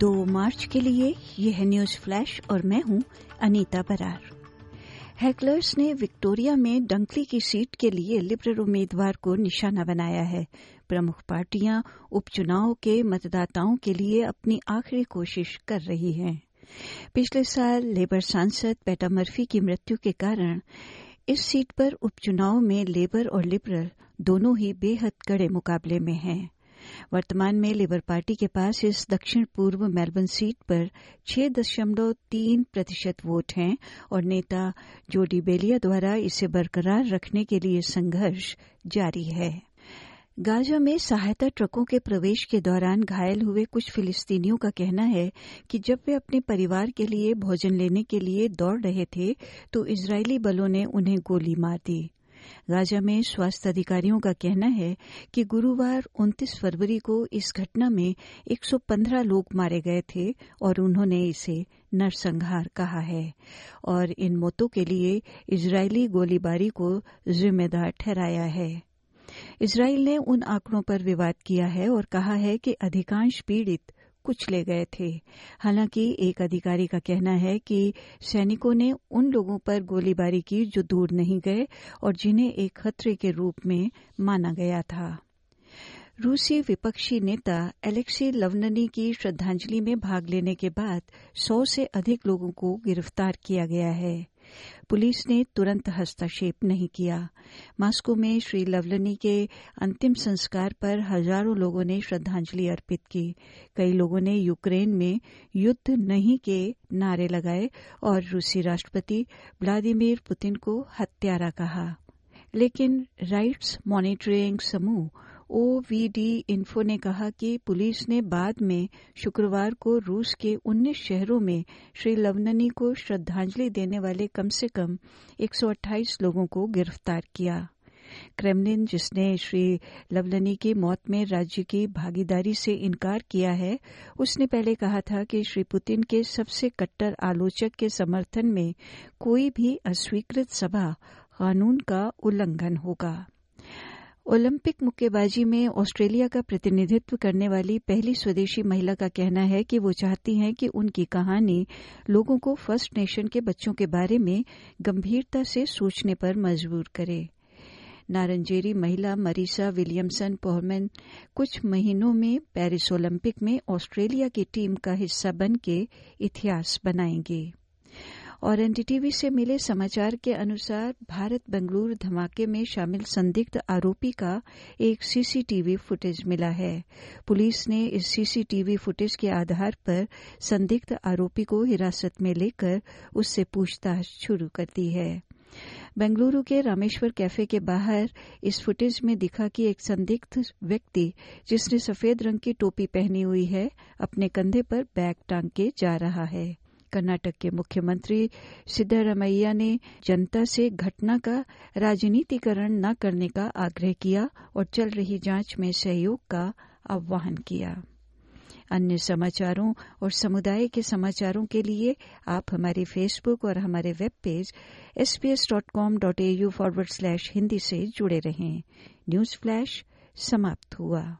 दो मार्च के लिए यह न्यूज़ फ्लैश और मैं हूँ अनीता बरार। हैकलर्स ने विक्टोरिया में डंकली की सीट के लिए लिबरल उम्मीदवार को निशाना बनाया है। प्रमुख पार्टियाँ उपचुनाव के मतदाताओं के लिए अपनी आखिरी कोशिश कर रही हैं। पिछले साल लेबर सांसद पेटा मर्फी की मृत्यु के कारण इस सीट पर उपचुनाव में लेबर और लिबरल दोनों ही बेहद कड़े मुकाबले में हैं। वर्तमान में लेबर पार्टी के पास इस दक्षिण पूर्व मेलबर्न सीट पर छह दशमलव तीन प्रतिशत वोट हैं और नेता जोडी बेलिया द्वारा इसे बरकरार रखने के लिए संघर्ष जारी है। गाजा में सहायता ट्रकों के प्रवेश के दौरान घायल हुए कुछ फिलिस्तीनियों का कहना है कि जब वे अपने परिवार के लिए भोजन लेने के लिए दौड़ रहे थे तो इजरायली बलों ने उन्हें गोली मार दी। गाजा में स्वास्थ्य अधिकारियों का कहना है कि गुरुवार 29 फरवरी को इस घटना में 115 लोग मारे गए थे और उन्होंने इसे नरसंहार कहा है और इन मौतों के लिए इजरायली गोलीबारी को जिम्मेदार ठहराया है। इसराइल ने उन आंकड़ों पर विवाद किया है और कहा है कि अधिकांश पीड़ित कुछ ले गए थे। हालाँकि एक अधिकारी का कहना है कि सैनिकों ने उन लोगों पर गोलीबारी की जो दूर नहीं गए और जिन्हें एक खतरे के रूप में माना गया था। रूसी विपक्षी नेता एलेक्सी लवननी की श्रद्धांजलि में भाग लेने के बाद सौ से अधिक लोगों को गिरफ़्तार किया गया है। पुलिस ने तुरंत हस्तक्षेप नहीं किया। मास्को में श्री लवलनी के अंतिम संस्कार पर हज़ारों लोगों ने श्रद्धांजलि अर्पित की। कई लोगों ने यूक्रेन में युद्ध नहीं के नारे लगाए और रूसी राष्ट्रपति व्लादिमीर पुतिन को हत्यारा कहा। लेकिन राइट्स मॉनिटरिंग समूह ओवीडी इन्फो ने कहा कि पुलिस ने बाद में शुक्रवार को रूस के 19 शहरों में श्री लवननी को श्रद्धांजलि देने वाले कम से कम 128 लोगों को गिरफ़्तार किया। क्रेमलिन, जिसने श्री लवलनी की मौत में राज्य की भागीदारी से इनकार किया है, उसने पहले कहा था कि श्री पुतिन के सबसे कट्टर आलोचक के समर्थन में कोई भी अस्वीकृत सभा कानून का उल्लंघन होगा। ओलंपिक मुक्केबाजी में ऑस्ट्रेलिया का प्रतिनिधित्व करने वाली पहली स्वदेशी महिला का कहना है कि वो चाहती हैं कि उनकी कहानी लोगों को फ़र्स्ट नेशन के बच्चों के बारे में गंभीरता से सोचने पर मजबूर करे। नारंजेरी महिला मरीसा विलियमसन पोहमैन कुछ महीनों में पेरिस ओलंपिक में ऑस्ट्रेलिया की टीम का हिस्सा बन के इतिहास बनाएँगी। और एनडीटीवी से मिले समाचार के अनुसार भारत बेंगलुरु धमाके में शामिल संदिग्ध आरोपी का एक सीसीटीवी फुटेज मिला है। पुलिस ने इस सीसीटीवी फुटेज के आधार पर संदिग्ध आरोपी को हिरासत में लेकर उससे पूछताछ शुरू कर दी है। बेंगलुरु के रामेश्वर कैफ़े के बाहर इस फुटेज में दिखा कि एक संदिग्ध व्यक्ति, जिसने सफ़ेद रंग की टोपी पहनी हुई है, अपने कंधे पर बैग टांग के जा रहा है। कर्नाटक के मुख्यमंत्री सिद्धारमैया ने जनता से घटना का राजनीतिकरण न करने का आग्रह किया और चल रही जाँच में सहयोग का आह्वान किया। अन्य समाचारों और समुदाय के समाचारों के लिए आप हमारे फेसबुक और हमारे web page S P S dot com dot A U forward slash Hindi से जुड़े रहें। न्यूज़ फ्लैश समाप्त हुआ।